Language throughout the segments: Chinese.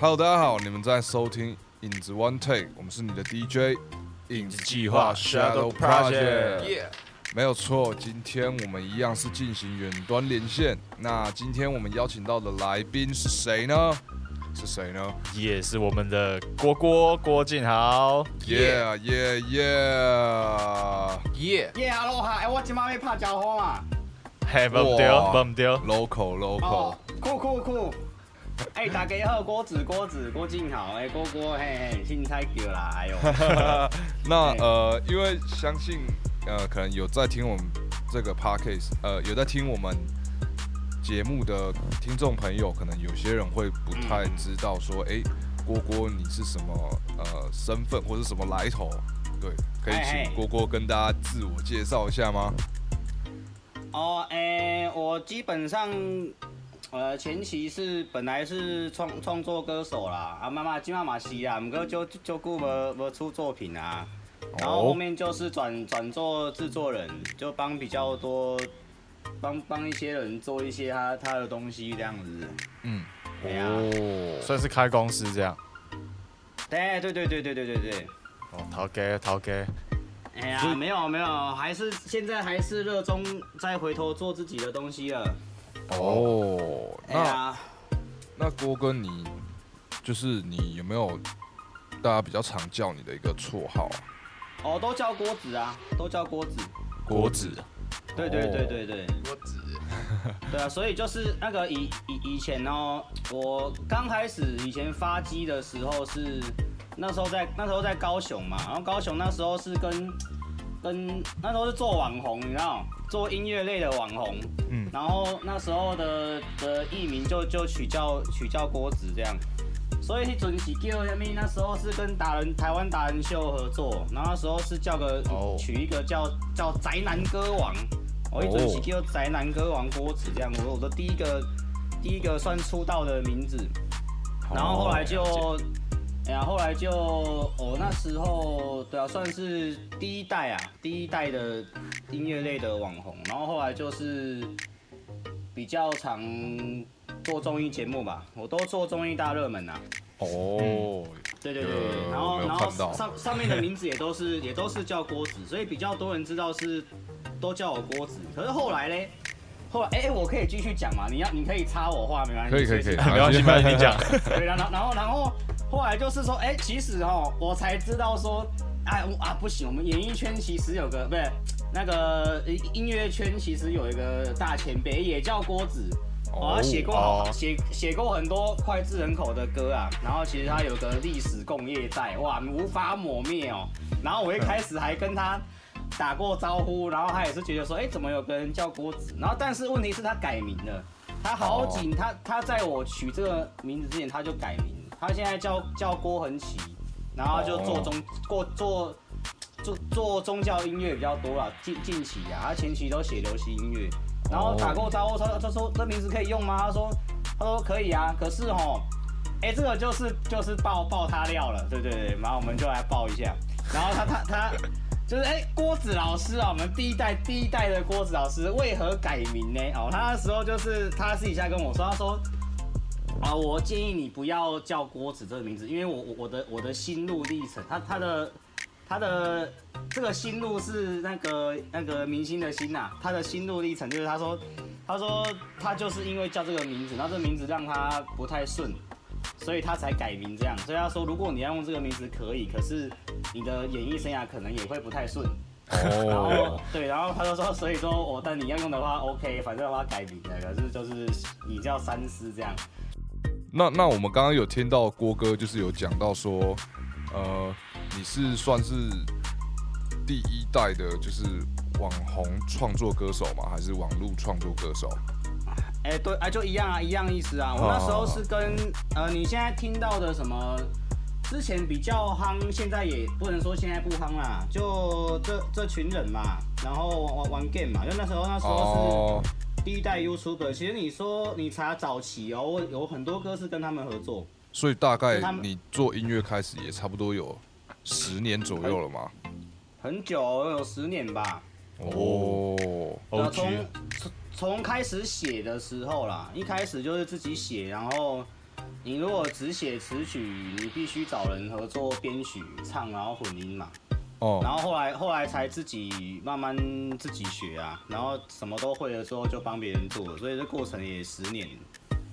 Hello，大家好，你们在收听影子 One Take，我们是你的 DJ 影子计划 Shadow Project，没有错，今天我们一样是进行远端连线。那今天我们邀请到的来宾是谁呢？是谁呢？也是我们的郭郭郭靖豪。Yeah yeah yeah 耶耶哈！哎，我今晚要拍招呼嘛。嘿，不丢不丢，local local 哦，酷酷酷！哎，大家好，郭子郭子郭靖好，哎，郭郭嘿嘿，新菜叫啦，哎呦，那呃，因为相信呃，可能有在听我们这个 podcast，呃，有在听我们节目的听众朋友，可能有些人会不太知道说，哎、郭郭你是什么呃身份或是什么来头？对，可以请郭郭跟大家自我介绍一下吗？哦，哎，我基本上，呃，前期是本来是创创作歌手啦，啊，妈妈今妈嘛是啊，唔过就就顾无无出作品啊，然后后面就是转转做制作人，就帮比较多，帮帮一些人做一些他他的东西这样子，嗯，对啊哦，算是开公司这样。对对对对对对对对。哦，陶哥陶哥，哎呀，没有没有，还是现在还是热衷再回头做自己的东西了。哦，那哎，那郭哥你就是你有没有大家比较常叫你的一个绰号？啊？哦，都叫郭子啊，都叫郭子。郭子，对对对对对，郭子，对啊，所以就是那个以以以前哦，我刚开始以前发机的时候是那时候在那时候在高雄嘛，然后高雄那时候是跟跟那时候是做网红，你知道，做音乐类的网红，嗯。然后那时候的的艺名就就取叫取叫郭子这样，所以那阵是叫什么？那时候是跟达人台湾达人秀合作，然后那时候是叫个、哦。取一个叫叫宅男歌王，我一阵是叫宅男歌王郭子这样，我我的第一个第一个算出道的名字，然后后来就。哎呀，后来就哦、那时候对啊，算是第一代啊，第一代的音乐类的网红。然后后来就是比较常做综艺节目吧，我都做综艺大热门啊。哦，对对对然后然后上上面的名字也都是也都是叫郭子，所以比较多人知道是都叫我郭子。可是后来嘞，后来哎、哎我可以继续讲嘛？你要你可以插我话没关系，可以可以可以，没关系，没关系，你讲。对，然后然后然后后来就是说，哎、其实哦，我才知道说，哎啊不行，我们演艺圈其实有个不是那个音音乐圈其实有一个大前辈，也叫郭子。哦，他写过写写过很多脍炙人口的歌啊，然后其实他有个历史共业在，哇，无法抹灭哦。然后我一开始还跟他打过招呼，然后他也是觉得说，哎、怎么有个人叫郭子？然后但是问题是他改名了，他好几、他他在我取这个名字之前他就改名，他现在叫叫郭恒奇，然后就做宗过做做做宗教音乐比较多啦，近近期啊，他前期都写流行音乐，然后打过招呼，他他说这名字可以用吗？他说他说可以啊，可是哦，哎、这个就是就是爆爆他料了，对对对，然后我们就来爆一下，然后他他他。就是哎，郭子老师啊，我们第一代第一代的郭子老师为何改名呢？哦，他那时候就是他私底下跟我说，他说啊，我建议你不要叫郭子这个名字，因为我我我的我的心路历程，他他的他的这个心路是那个那个明星的心呐、他的心路历程就是他说他说他就是因为叫这个名字，然后这个名字让他不太顺，所以他才改名这样。所以他说，如果你要用这个名字可以，可是你的演艺生涯可能也会不太顺。然后哦，对，然后他就说，所以说我但你要用的话，OK，反正我要改名的，可是就是你叫三思这样。那那我们刚刚有听到郭哥就是有讲到说，呃，你是算是第一代的，就是网红创作歌手吗？还是网络创作歌手？哎、对，啊，就一样啊，一样意思啊。我那时候是跟呃，你现在听到的什么，之前比较夯，现在也不能说现在不夯啦，就这这群人嘛，然后玩玩玩 game 嘛，因为那时候那时候哦，是第一代 YouTuber。其实你说你查早期哦，我有很多歌是跟他们合作。所以大概你做音乐开始也差不多有十年左右了嘛？很久，有十年吧。哦，从从开始写的时候啦，一开始就是自己写，然后你如果只写词曲，你必须找人合作编曲、唱，然后混音嘛。哦，然后后来后来才自己慢慢自己学啊，然后什么都会了之后就帮别人做，所以这过程也十年。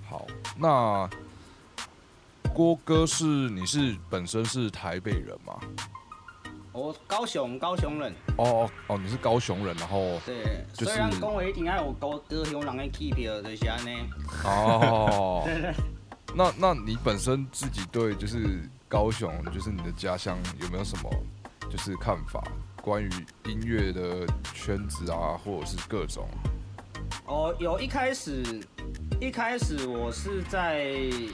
好，那郭哥是你是本身是台北人吗？我高雄高雄人，哦哦哦，你是高雄人，然后对，就是虽然讲话一定爱有高高雄人的气票，就是安尼。哦，那那你本身自己对就是高雄，就是你的家乡有没有什么就是看法？关于音乐的圈子啊，或者是各种哦，有一开始，一开始我是在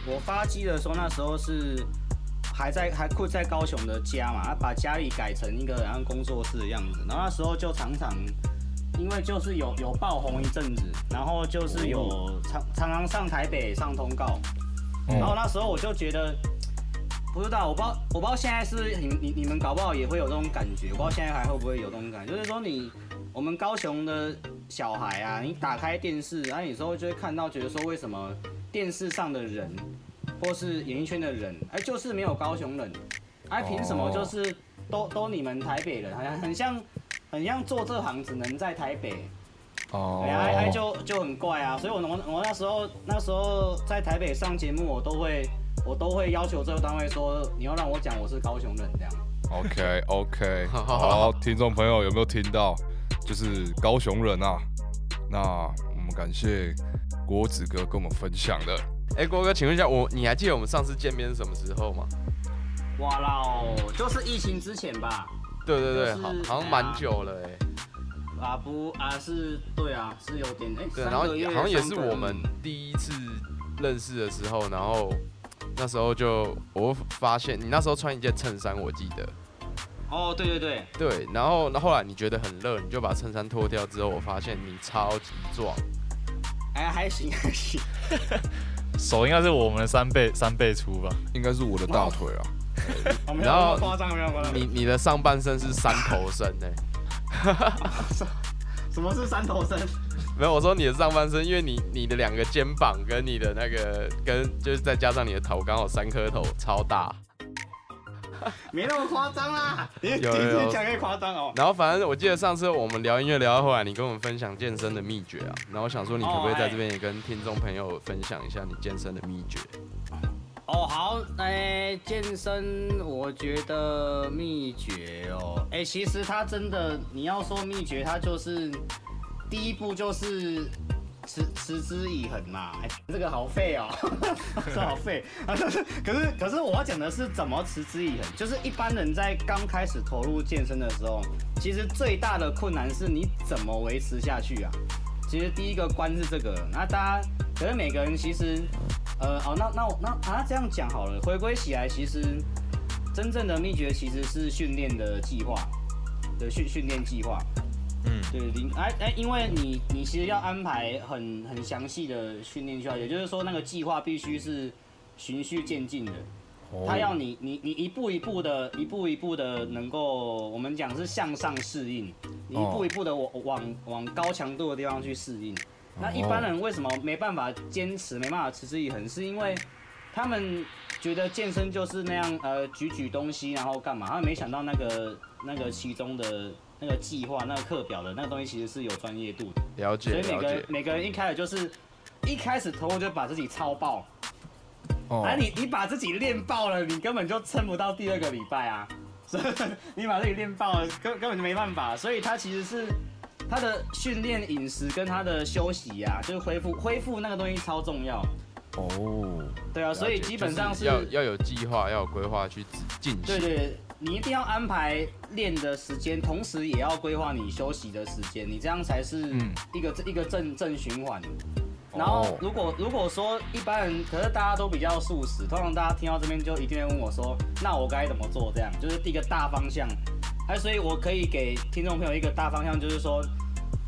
我发机的时候，那时候是还在还困在高雄的家嘛，把家里改成一个然后工作室的样子，然后那时候就常常。因为就是有有爆红一阵子，然后就是有常常常上台北上通告，嗯然后那时候我就觉得，不知道，我不知道，我不知道现在是你你你们搞不好也会有这种感觉，我不知道现在还会不会有这种感觉，就是说你我们高雄的小孩啊，你打开电视，然啊，有时候就会看到，觉得说为什么电视上的人，或是演艺圈的人，哎，就是没有高雄人，哎，凭什么？就是都都你们台北人，好像很像很像做这行只能在台北，哦。哎哎就就很怪啊，所以我我我那时候那时候在台北上节目，我都会我都会要求这个单位说，你要让我讲我是高雄人这样。OK OK，好，听众朋友有没有听到？就是高雄人啊。那我们感谢郭子哥跟我们分享的。哎，郭哥，请问一下，我你还记得我们上次见面是什么时候吗？哇啦哦，就是疫情之前吧？对对对，就是好，好像蛮久了哎。啊不啊是，对啊是有点哎，对，然后好像也是我们第一次认识的时候，然后那时候就我发现你那时候穿一件衬衫，我记得。哦对对对，对，然后那后来你觉得很热，你就把衬衫脱掉之后，我发现你超级壮。哎还行 还行，手应该是我们的三倍三倍粗吧？应该是我的大腿啊。哦然后夸张没有那么夸张。你你的上半身是三头身呢、什么是三头身？没有，我说你的上半身，因为你你的两个肩膀跟你的那个跟就是再加上你的头，刚好三颗头，超大。没那么夸张啦，你有有有你讲越夸张哦。然后反正我记得上次我们聊音乐聊到后来，你跟我们分享健身的秘诀啊，然后我想说你可不可以在这边也跟听众朋友分享一下你健身的秘诀？哦，好，哎、健身，我觉得秘诀哦，哎、其实它真的，你要说秘诀，它就是第一步就是持持之以恒嘛。哎、这个好废哦，这好废。可是可是我要讲的是怎么持之以恒，就是一般人在刚开始投入健身的时候，其实最大的困难是你怎么维持下去啊。其实第一个关是这个，那大家可是每个人其实，呃，哦，那那我那啊这样讲好了，回归起来，其实真正的秘诀其实是训练的计划的训训练计划。嗯，对，零哎哎，因为你你其实要安排很很详细的训练计划，也就是说那个计划必须是循序渐进的。哦他要你你你一步一步的，一步一步的能够，我们讲是向上适应，你一步一步的往往往高强度的地方去适应。那一般人为什么没办法坚持，没办法持之以恒，是因为他们觉得健身就是那样，呃，举举东西然后干嘛？他们没想到那个那个其中的那个计划、那个课表的那个东西其实是有专业度的。了解所以每个人，每个人一开始就是一开始投入就把自己超爆，哦哎、你你把自己练爆了，你根本就撑不到第二个礼拜啊！所以 你把自己练爆了，根根本就没办法。所以他其实是他的训练、饮食跟他的休息呀、就是恢复恢复那个东西超重要。哦，对啊，所以基本上就是要要有计划，要有规划去进行。对对，你一定要安排练的时间，同时也要规划你休息的时间，你这样才是嗯一个、一个正正循环。然后哦如果如果说一般人，可是大家都比较素食，通常大家听到这边就一定会问我说，那我该怎么做？这样就是第一个大方向。哎，所以我可以给听众朋友一个大方向，就是说，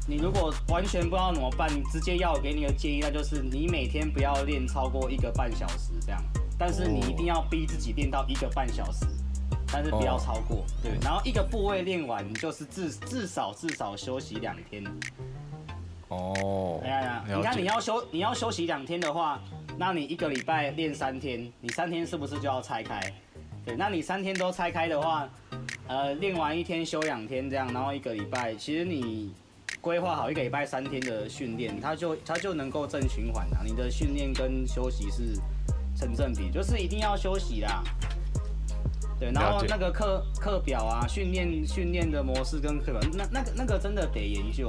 你如果完全不知道怎么办，你直接要我给你的建议，那就是你每天不要练超过一个半小时这样，但是你一定要逼自己练到一个半小时。但是不要超过，对，然后一个部位练完，你就是至至少至少休息两天，哦哎，呀呀，你看你要休你要休息两天的话，那你一个礼拜练三天，你三天是不是就要拆开？对，那你三天都拆开的话，呃，练完一天休两天这样，然后一个礼拜，其实你规划好一个礼拜三天的训练，它就它就能够正循环啊。你的训练跟休息是成正比，就是一定要休息啦。对，然后那个课课表啊，训练训练的模式跟课表，那那个那个真的得研究。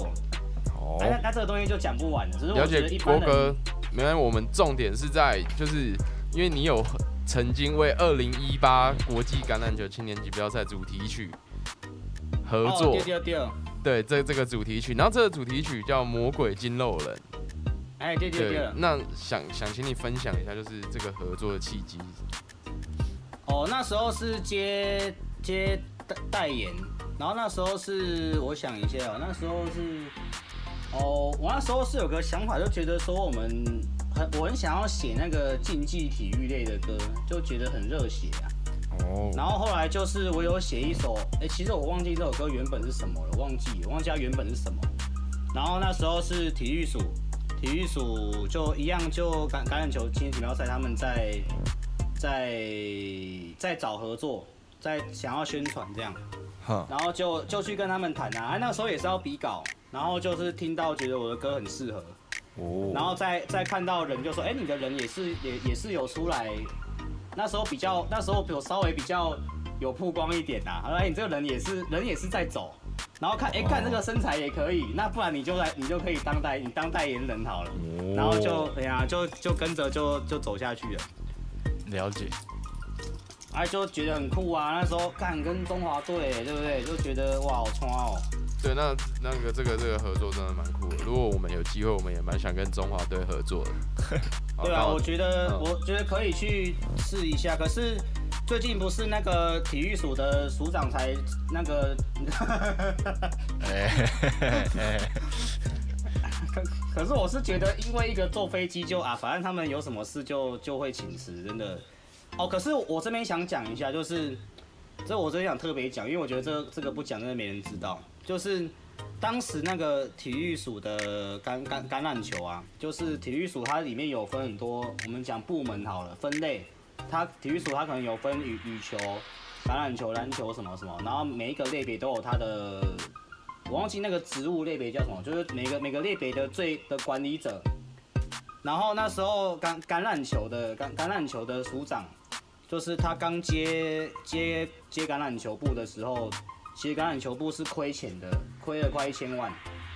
哦。哎、那那这个东西就讲不完了，只是我了解一般人郭哥，没关系，我们重点是在就是因为你有曾经为二零一八国际橄榄球青年级标赛主题曲合作，哦、对对对，对这这个主题曲，然后这个主题曲叫《魔鬼金肉人》，哎对对。对，那想想请你分享一下，就是这个合作的契机。哦，那时候是接接代代言，然后那时候是我想一下哦，那时候是哦，我那时候是有个想法，就觉得说我们很我很想要写那个竞技体育类的歌，就觉得很热血啊。哦，然后后来就是我有写一首，哎，其实我忘记这首歌原本是什么了，忘记了忘记它原本是什么。然后那时候是体育署，体育署就一样就橄橄榄球青年锦标赛他们在在在找合作，在想要宣传这样，哼，然后就就去跟他们谈啊，哎那时候也是要比稿，然后就是听到觉得我的歌很适合，哦，然后再再看到人就说，哎、你的人也是也也是有出来，那时候比较那时候有稍微比较有曝光一点呐、啊，哎、你这个人也是人也是在走，然后看哎、看这个身材也可以，那不然你就来你就可以当代你当代言人好了，然后就哎呀就就跟着就就走下去了。了解。哎，就觉得很酷啊！那时候看跟中华队，对不对？就觉得哇，好冲哦！对，那那个这个这个合作真的蛮酷的。如果我们有机会，我们也蛮想跟中华队合作的。对啊，我觉得、嗯我觉得可以去试一下。可是最近不是那个体育署的署长才那个，可是我是觉得，因为一个坐飞机就啊，反正他们有什么事就就会请辞，真的。哦，可是我这边想讲一下，就是这我这边想特别讲，因为我觉得这这个不讲真的没人知道。就是当时那个体育署的橄橄橄榄球啊，就是体育署它里面有分很多，我们讲部门好了，分类。它体育署它可能有分羽羽球、橄榄球、篮球什么什么，然后每一个类别都有它的，我忘记那个职务类别叫什么，就是每个每个类别的最的管理者。然后那时候橄橄榄球的橄橄榄球的署长，就是他刚接接接橄榄球部的时候，其实橄榄球部是亏钱的，亏了快一千万。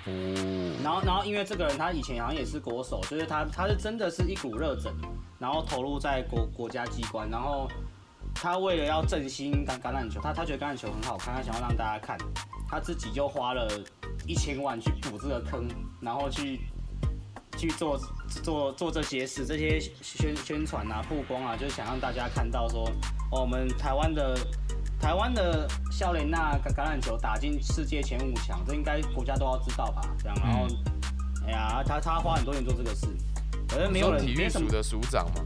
哦，然后，然后因为这个人他以前好像也是国手，就是他他是真的是一股热忱，然后投入在国国家机关，然后他为了要振兴橄橄榄球，他他觉得橄榄球很好看，他想要让大家看，他自己就花了一千万去补这个坑，然后去去做做做这些事，这些宣宣传啊、曝光啊，就是想让大家看到说，哦，我们台湾的台湾的笑莲娜橄榄球打进世界前五强，这应该国家都要知道吧？这样，然后，哎呀，他他花很多年做这个事，可是没有人体育署的署长嘛，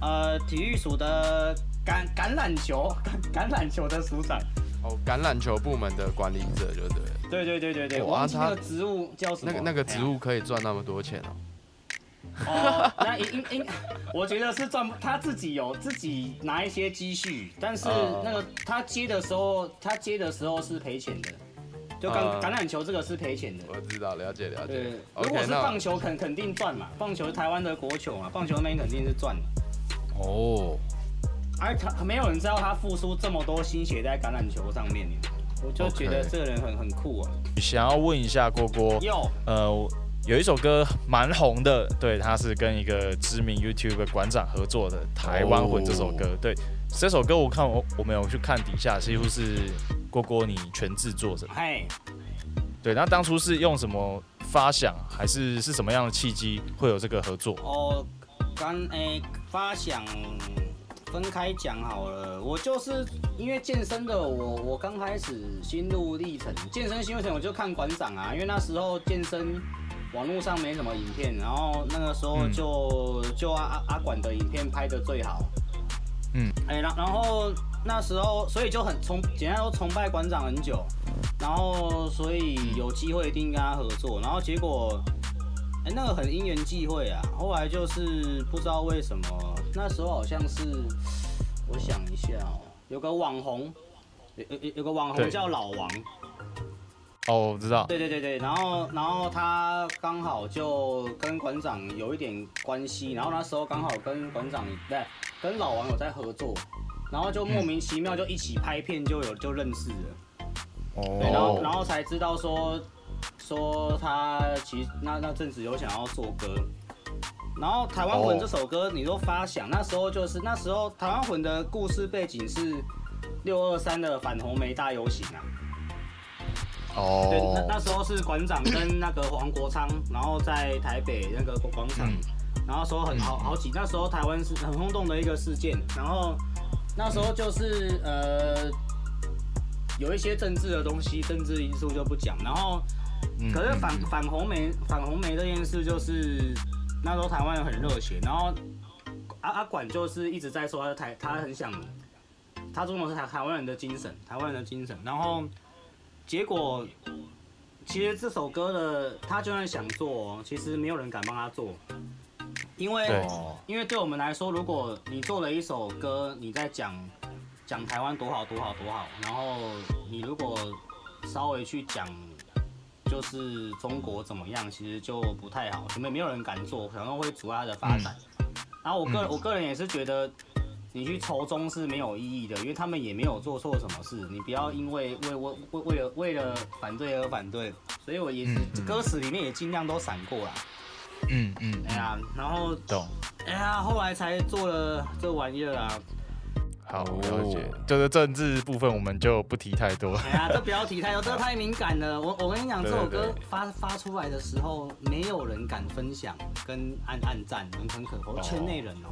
呃，体育署的橄橄榄球 橄榄球的署长，哦，橄榄球部门的管理者，就对了。对对对对对，我哇他忘记那个职务叫什么？那个那个职务可以赚那么多钱哦。哦，那应应应，我觉得是赚不，他自己有自己拿一些积蓄，但是哦那个他接的时候，他接的时候是赔钱的，就橄哦橄榄球这个是赔钱的。我知道，了解了对解。，如果是棒球肯肯定赚嘛，棒球台湾的国球嘛，棒球那边肯定是赚的，哦，而他没有人知道他付出这么多心血在橄榄球上面，我就觉得这个人很很酷啊。想要问一下郭郭，哟，呃，有一首歌蛮红的，对，他是跟一个知名 YouTube 馆长合作的《台湾魂》这首歌。哦对，这首歌我看我我没有去看底下，几乎是郭郭你全制作的。嘿，对，那当初是用什么发想，还是是什么样的契机会有这个合作？哦，刚诶、发想分开讲好了。我就是因为健身的我，我刚开始心路历程，健身心路历程我就看馆长啊，因为那时候健身网络上没什么影片，然后那个时候嗯就、就阿阿阿管的影片拍的最好。嗯，哎、然然后那时候所以就很崇，简单说崇拜馆长很久，然后所以有机会一定跟他合作，然后结果哎、那个很因缘际会啊。后来就是不知道为什么，那时候好像是，我想一下哦、有个网红，有有有个网红叫老王，哦，我知道，对对对对，然后然后他刚好就跟馆长有一点关系，然后那时候刚好跟馆长对跟老王有在合作，然后就莫名其妙就一起拍片就有就认识了。对，然后然哦，后才知道说说他其实那那阵子有想要做歌，然后《台湾魂》哦这首歌你都发想，那时候就是那时候《台湾魂》的故事背景是六二三的反红梅大游行啊，哦。对，那哦，那时候是馆长跟那个黄国昌，然后在台北那个广场，嗯。然后说很好好几，那时候台湾是很轰动的一个事件，然后那时候就是呃有一些政治的东西，政治因素就不讲，然后嗯可是反嗯。反红梅反红梅这件事就是那时候台湾人很热血，然后阿阿管就是一直在说他台他很想，他中的是台台湾人的精神，台湾人的精神，然后结果其实这首歌的他就算想做哦，其实没有人敢帮他做，因为因为对我们来说，如果你做了一首歌，你在讲讲台湾多好多好多好，然后你如果稍微去讲就是中国怎么样，其实就不太好，因为没有人敢做，可能会阻碍它的发展。然后我个我个人也是觉得。你去仇中是没有意义的，因为他们也没有做错什么事，你不要因为为为为为了为了反对而反对，所以我也是、嗯嗯歌词里面也尽量都闪过啦。嗯嗯，哎呀，然后懂，哎呀，后来才做了这玩意儿啊！好哦了解，就是政治部分我们就不提太多。哎呀，这不要提太多，这个太敏感了。我我跟你讲，这首歌发发出来的时候，没有人敢分享跟按按赞，很很可怕，圈内人哦。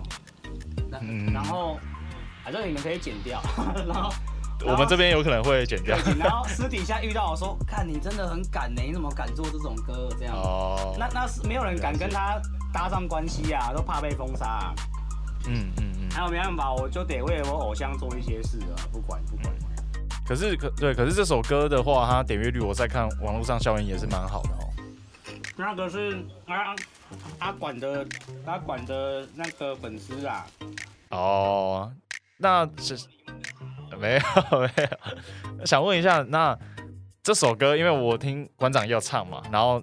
那嗯然后，反正你们可以剪掉，然后我们这边有可能会剪掉。然后私底下遇到我说，看你真的很敢呢，你怎么敢做这种歌这样？哦，那那是没有人敢跟他搭上关系啊，都怕被封杀啊。嗯嗯嗯。还有没办法，我就得为我偶像做一些事啊，不管不管。可是可对，可是这首歌的话，它点阅率我在看网络上效应也是蛮好的哦。那个是阿阿管的阿管的那个粉丝啊，哦，那是没有没有，想问一下，那这首歌，因为我听馆长要唱嘛，然后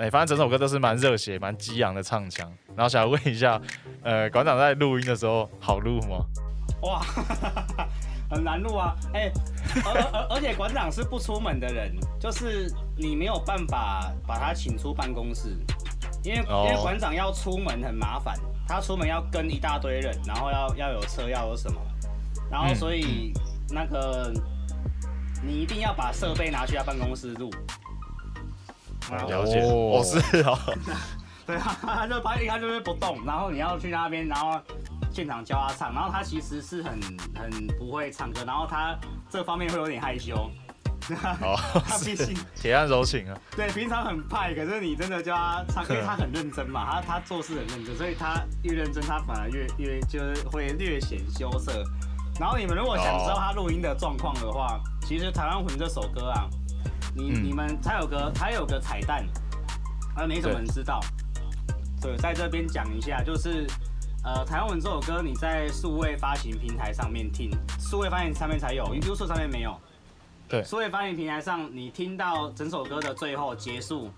哎、反正整首歌都是蛮热血、蛮激昂的唱腔，然后想问一下，呃，馆长在录音的时候好录吗？哇，很难录啊！哎、而而而且馆长是不出门的人，就是你没有办法把他请出办公室，因为、哦因为馆长要出门很麻烦，他出门要跟一大堆人，然后要要有车，要有什么，然后嗯所以那个你一定要把设备拿去他办公室录。了解，哦。哦是哦，对啊，他就他他就是不动，然后你要去那边，然后现场教他唱，然后他其实是很很不会唱歌，然后他这方面会有点害羞。哦 他毕竟铁汉柔情啊，对平常很派，可是你真的教他唱，因为他很认真嘛，他他做事很认真，所以他越认真，他反而越越就是会略显羞涩。然后你们如果想知道他录音的状况的话，其实《台湾魂》这首歌啊，你、嗯你们才有个它有个彩蛋，而没什么人知道。对，在这边讲一下，就是呃，《台湾文》这首歌你在数位发行平台上面听，数位发行上面才有，YouTube 上面没有。对数位发行平台上，你听到整首歌的最后结束，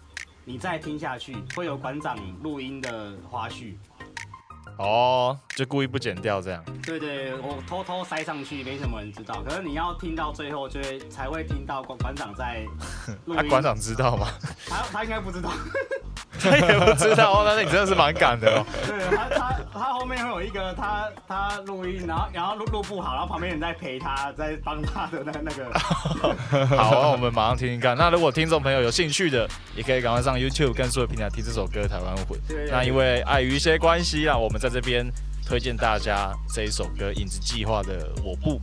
你再听下去，会有馆长录音的花絮。哦，就故意不剪掉这样，对对，我偷偷塞上去，没什么人知道。可是你要听到最后，就会才会听到馆馆长在录音。那 馆长知道吗？他他应该不知道。他也不知道哦，那你真的是蛮赶的哦。对他他他后面会有一个他他录音，然后然后录录不好，然后旁边人在陪他，在帮他的那那个。好，那我们马上听听看。那如果听众朋友有兴趣的，也可以赶快上 YouTube 跟所有平台听这首歌《台湾魂》。对那因为碍于一些关系啊，我们在这边推荐大家这一首歌《影子计划》的《我不》。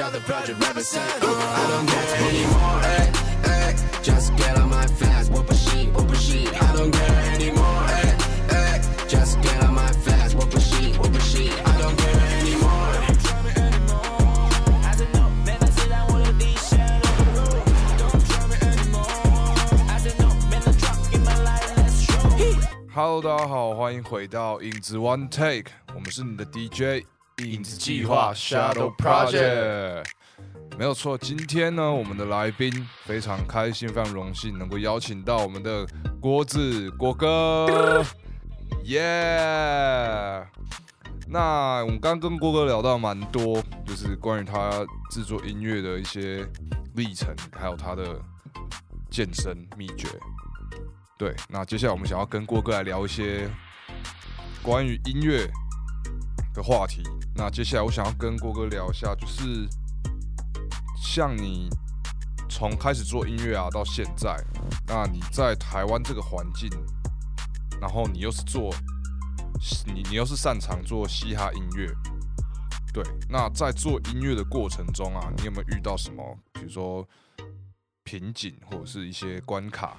shout the project ever since. I don't uh, care anymore, eh, eh. Just get on my fast, whoop a sheet, whoop a sheet. I don't care anymore, eh, eh. Just get on my fast, whoop a sheet, whoop a sheet. I don't care anymore. Hello，大家好，欢迎回到影子 One Take，我们是你的 DJ 影子计划 Shadow Project。没有错，今天呢，我们的来宾非常开心，非常荣幸能够邀请到我们的郭子郭哥，耶！那我们刚跟郭哥聊到蛮多，就是关于他制作音乐的一些历程，还有他的健身秘诀。对，那接下来我们想要跟郭哥来聊一些关于音乐的话题。那接下来我想要跟郭哥聊一下，就是像你从开始做音乐啊到现在，那你在台湾这个环境，然后你又是做你你又是擅长做嘻哈音乐，对，那在做音乐的过程中啊，你有没有遇到什么，比如说瓶颈或者是一些关卡？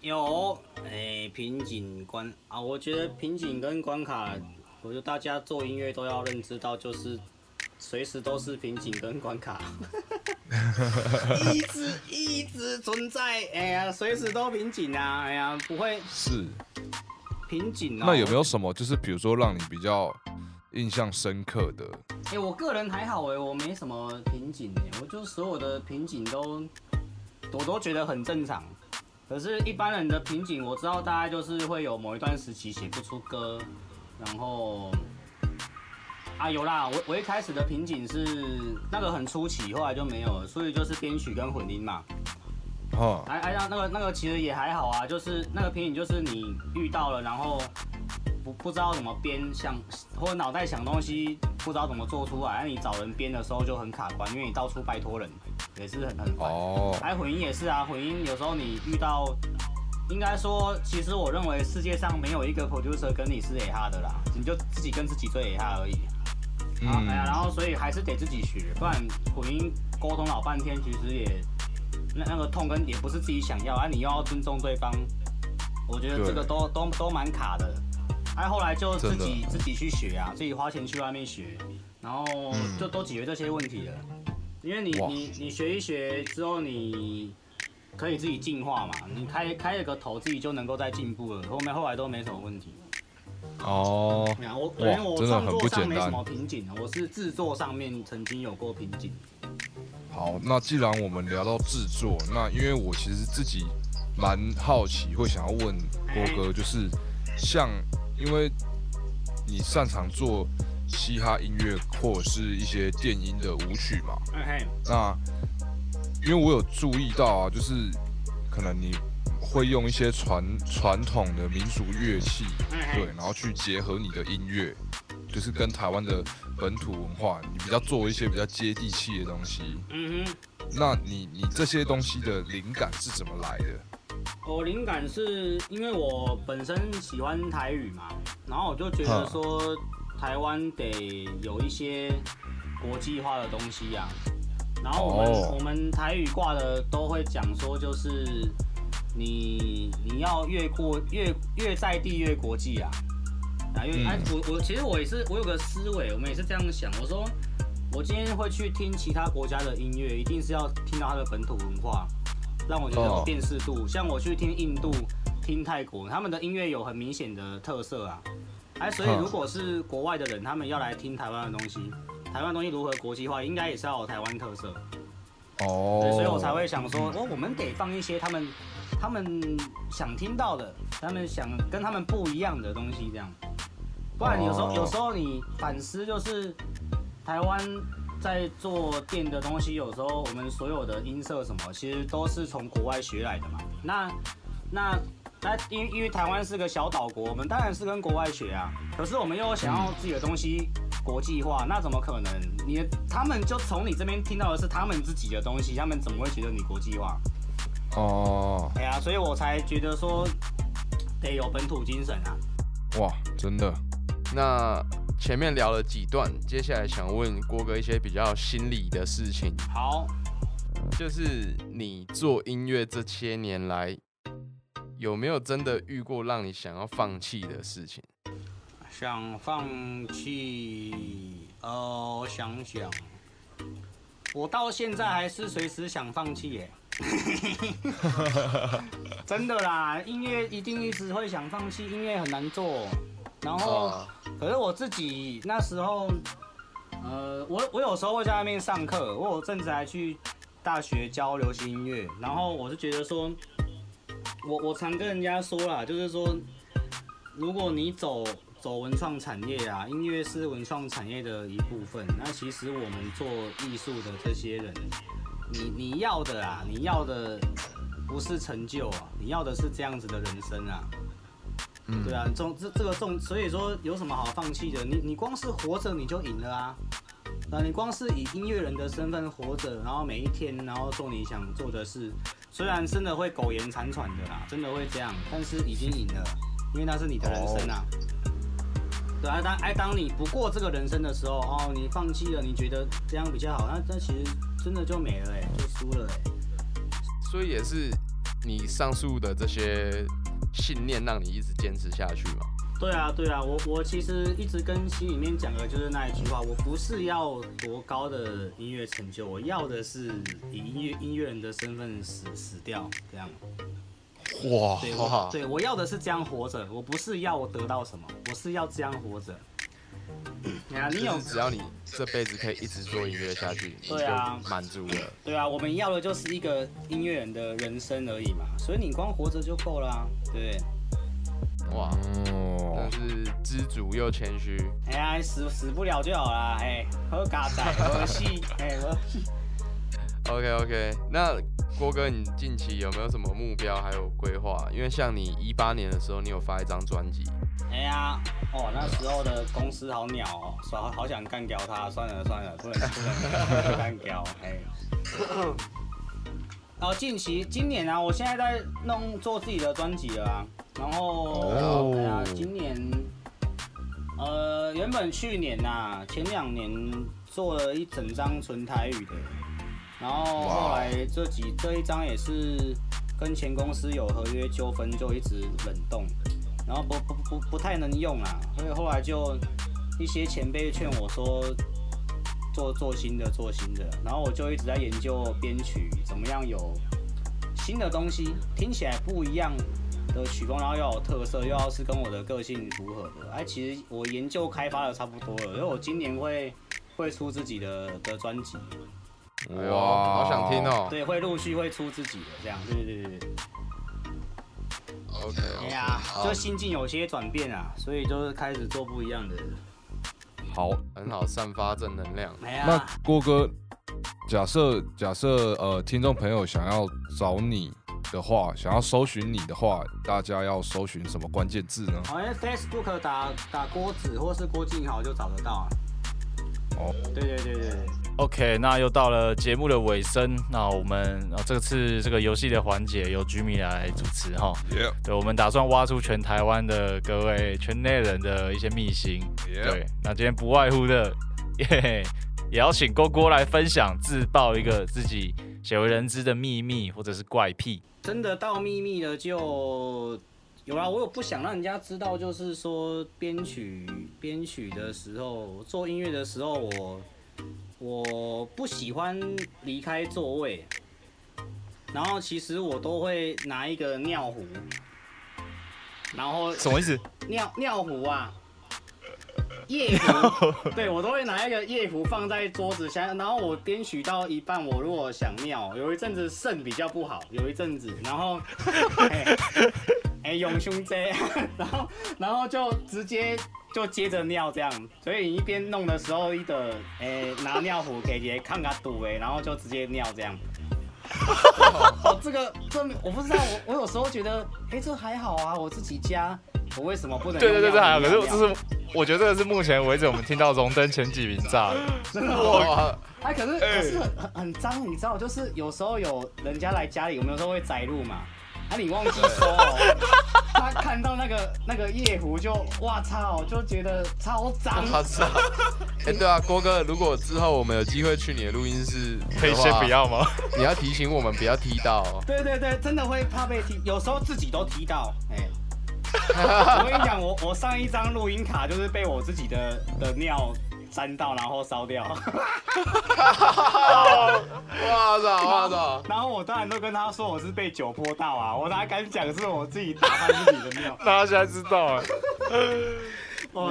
有，哎、瓶颈关啊，我觉得瓶颈跟关卡，我觉得大家做音乐都要认知到，就是随时都是瓶颈跟关卡，一直一直存在，哎呀，随时都瓶颈啊，哎呀，不会是，瓶颈哦。那有没有什么就是比如说让你比较印象深刻的？哎、我个人还好哎、我没什么瓶颈哎，我就所有的瓶颈都，我都觉得很正常。可是，一般人的瓶颈，我知道大概就是会有某一段时期写不出歌，然后啊有啦，我我一开始的瓶颈是那个很初期，后来就没有了，所以就是编曲跟混音嘛。哦，哎哎，那那个那个其实也还好啊，就是那个瓶颈就是你遇到了，然后不不知道怎么编，想或者脑袋想东西不知道怎么做出来，那你找人编的时候就很卡关，因为你到处拜托人，也是很很烦。哦，哎混音也是啊，混音有时候你遇到，应该说，其实我认为世界上没有一个 producer 跟你是 A 哈的啦，你就自己跟自己对 A 哈而已。啊，哎呀，然后所以还是得自己学，不然混音沟通老半天，其实也那那个痛跟也不是自己想要，啊，你又要尊重对方，我觉得这个都都都蛮卡的。哎、后来就自己自己去学啊，自己花钱去外面学，然后就都解决这些问题了。因为你你你学一学之后，你可以自己进化嘛，你开开了个头，自己就能够再进步了。后面后来都没什么问题。哦，我因为我真的很创作不简单上没什么瓶颈，我是制作上面曾经有过瓶颈。好，那既然我们聊到制作，那因为我其实自己蛮好奇，会想要问郭哥，就是像因为你擅长做嘻哈音乐或者是一些电音的舞曲嘛，那因为我有注意到啊，就是可能你会用一些传传统的民俗乐器，对然后去结合你的音乐，就是跟台湾的本土文化，你比较做一些比较接地气的东西。嗯哼。那你你这些东西的灵感是怎么来的？我灵感是因为我本身喜欢台语嘛，然后我就觉得说台湾得有一些国际化的东西呀、然后我们、哦我们台语挂的都会讲说，就是你你要越过越越在地越国际啊。啊，因为、嗯哎，我我其实我也是，我有个思维，我们也是这样想。我说，我今天会去听其他国家的音乐，一定是要听到它的本土文化，让我觉得有哦辨识度。像我去听印度、听泰国，他们的音乐有很明显的特色啊。哎，所以嗯如果是国外的人，他们要来听台湾的东西，台湾东西如何国际化，应该也是要有台湾特色。哦对，所以我才会想说，哦，我们得放一些他们他们想听到的，他们想跟他们不一样的东西，这样。不然有时候、哦有时候你反思就是台湾在做电的东西，有时候我们所有的音色什么，其实都是从国外学来的嘛。那那那因为因为台湾是个小岛国，我们当然是跟国外学啊。可是我们又想要自己的东西国际化，那怎么可能？你他们就从你这边听到的是他们自己的东西，他们怎么会觉得你国际化？哦，哎呀，所以我才觉得说得有本土精神啊。哇，真的，那前面聊了几段，接下来想问郭哥一些比较心理的事情，好，就是你做音乐这些年来，有没有真的遇过让你想要放弃的事情？想放弃，哦，我想想，我到现在还是随时想放弃耶。真的啦，音乐一定一直会想放弃，音乐很难做。然后，哦可是我自己那时候，呃，我我有时候会在外面上课，我有阵子还去大学教流行音乐，然后我是觉得说，我我常跟人家说啦，就是说，如果你走走文创产业啊，音乐是文创产业的一部分，那其实我们做艺术的这些人，你你要的啊，你要的不是成就啊，你要的是这样子的人生啊。嗯对啊，这种这这个重，所以说有什么好放弃的？你你光是活着你就赢了啊！那你光是以音乐人的身份活着，然后每一天，然后做你想做的事，虽然真的会苟延残喘的啦，真的会这样，但是已经赢了，因为那是你的人生啊。对啊，当哎当你不过这个人生的时候，哦，你放弃了，你觉得这样比较好，那那其实真的就没了哎、就输了哎、所以也是你上述的这些信念让你一直坚持下去嘛？对啊，对啊，我我其实一直跟心里面讲的就是那一句话，我不是要多高的音乐成就，我要的是以音乐音乐人的身份死死掉，这样。哇，对，哇我对我要的是这样活着，我不是要我得到什么，我是要这样活着。哎呀，你有只要你这辈子可以一直做音乐下去，你对啊满足了。对啊，我们要的就是一个音乐人的人生而已嘛，所以你光活着就够了、啊，对不对？哇，但，是知足又谦虚。哎呀，死死不了就好啦，哎，喝嘎仔，喝戏，哎，喝戏。OK OK，那郭哥，你近期有没有什么目标还有规划？因为像你一八年的时候，你有发一张专辑，哎呀，哦，那时候的公司好鸟哦，耍好想干掉他，算了算了，不能不能干掉，哎。然后，近期今年啊，我现在在弄做自己的专辑了啊，然后，哦哎呀，今年，呃，原本去年呐、前两年做了一整张纯台语的，然后后来这几这一张也是跟前公司有合约纠纷，就一直冷冻。然后不不不不太能用啦，所以后来就一些前辈劝我说做做新的做新的，然后我就一直在研究编曲怎么样有新的东西，听起来不一样的曲风，然后又有特色，又要是跟我的个性符合的。哎，其实我研究开发的差不多了，因为我今年会会出自己的的专辑，哎呦，好想听哦。对，会陆续会出自己的这样，对对对对。OK，哎呀，就心境有些转变啊，所以就是开始做不一样的。好，很好，散发正能量。哎那，郭哥，假设假设呃，听众朋友想要找你的话，想要搜寻你的话，大家要搜寻什么关键字呢？好像 Facebook 打打郭子或是郭靖豪就找得到啊。哦，对对对对对，OK，那又到了节目的尾声，那我们啊这次这个游戏的环节由 Jimmy 来主持哈。耶对，我们打算挖出全台湾的各位圈内人的一些秘辛。耶对，那今天不外乎的，耶，也要请郭郭来分享自曝一个自己鲜为人知的秘密或者是怪癖。真的到秘密了就有啦。我有不想让人家知道，就是说编曲编曲的时候，做音乐的时候，我我不喜欢离开座位，然后其实我都会拿一个尿壶，然后什么意思？尿尿壶啊，夜壶，对我都会拿一个夜壶放在桌子下，然后我编曲到一半，我如果想尿，有一阵子肾比较不好，有一阵子，然后，哎、哎永胸这，然后然后就直接就接着尿这样，所以你一边弄的时候，一的哎、拿尿壶给爷看个堵哎，然后就直接尿这样。哦，这个这我不知道，我我有时候觉得，哎、这还好啊，我自己家，我为什么不能？对对对，这还好。可是这是是我觉得这个是目前为止我们听到荣登前几名炸的。真的 哇，哎，可是可是很很很脏，你知道，就是有时候有人家来家里，我们有时候会载入嘛，啊，你忘记说哦，他看到那个那个夜壶就，哇操，就觉得超脏。哎，对啊，郭哥，如果之后我们有机会去你的录音室，可以先不，要吗？你要提醒我们不要踢到哦。对对对，真的会怕被踢，有时候自己都踢到，哎。我跟你讲，我我上一张录音卡就是被我自己的的尿沾到，然后烧掉。哇操哇操！然后我当然都跟他说我是被酒泼到啊，我哪敢讲是我自己打翻自己的尿。大家现在知道，啊这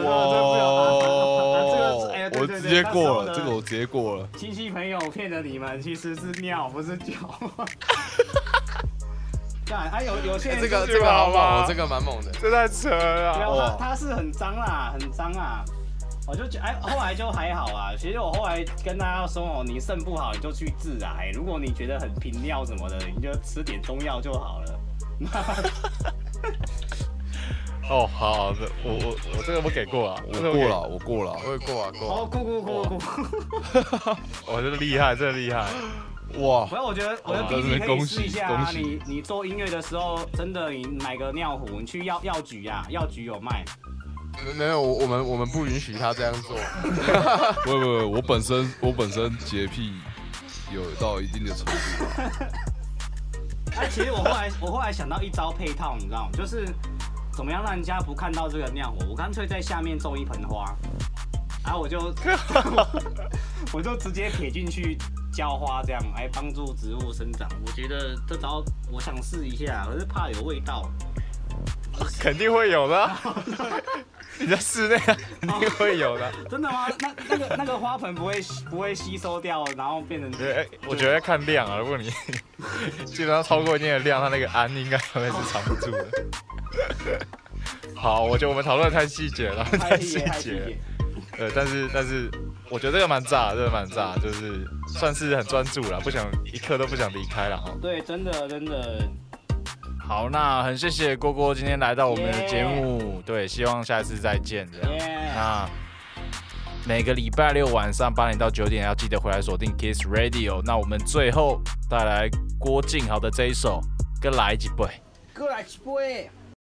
个是哎呀对我直接过了，这个我直接过了。亲戚朋友骗了你们，其实是尿，不是酒。干，还有有些人这个这个好猛好吗哦，这个蛮猛的。这太扯了没啊。有他他是很脏啦，很脏啊。我就觉哎，后来就还好啊。其实我后来跟大家说哦，你肾不好你就去治啊。哎如果你觉得很频尿什么的，你就吃点中药就好了。哦，好我我我这个我给过了，我过了，我过了。我也过啊过哦，啊。哭哭哭哭。我这个厉害，真的厉害。哇不，要，我觉得我觉得哦 B 真 B 可以试一下啊。你你做音乐的时候，真的你买个尿壶，你去药药局呀，药局有卖。没有，我我们我们不允许他这样做。不不不，我本身我本身洁癖有到一定的程度啊。哎，其实我后来我后来想到一招配套，你知道吗？就是怎么样让人家不看到这个尿火，我干脆在下面种一盆花，然后我就 我就直接撇进去浇花，这样来帮助植物生长。我觉得这招我想试一下，可是怕有味道。肯定会有的啊。你在室内啊肯定会有的。真的吗？那那个那个花盆不会不会吸收掉，然后变成 对，哎我觉得要看量啊。如果你 基本上超过一定的量，它那个氨应该会是藏不住的。好，我觉得我们讨论得太细节了，太细节。对，但是但是我觉得这个蛮炸的，这个蛮炸，就是算是很专注了，不想一刻都不想离开了哈。对，真的真的，好，那很谢谢郭郭今天来到我们的节目对，希望下次再见这样。耶、那每个礼拜六晚上八点到九点要记得回来锁定 Kiss Radio。那我们最后带来郭靖豪的这一首《跟来一起背》。过来一杯。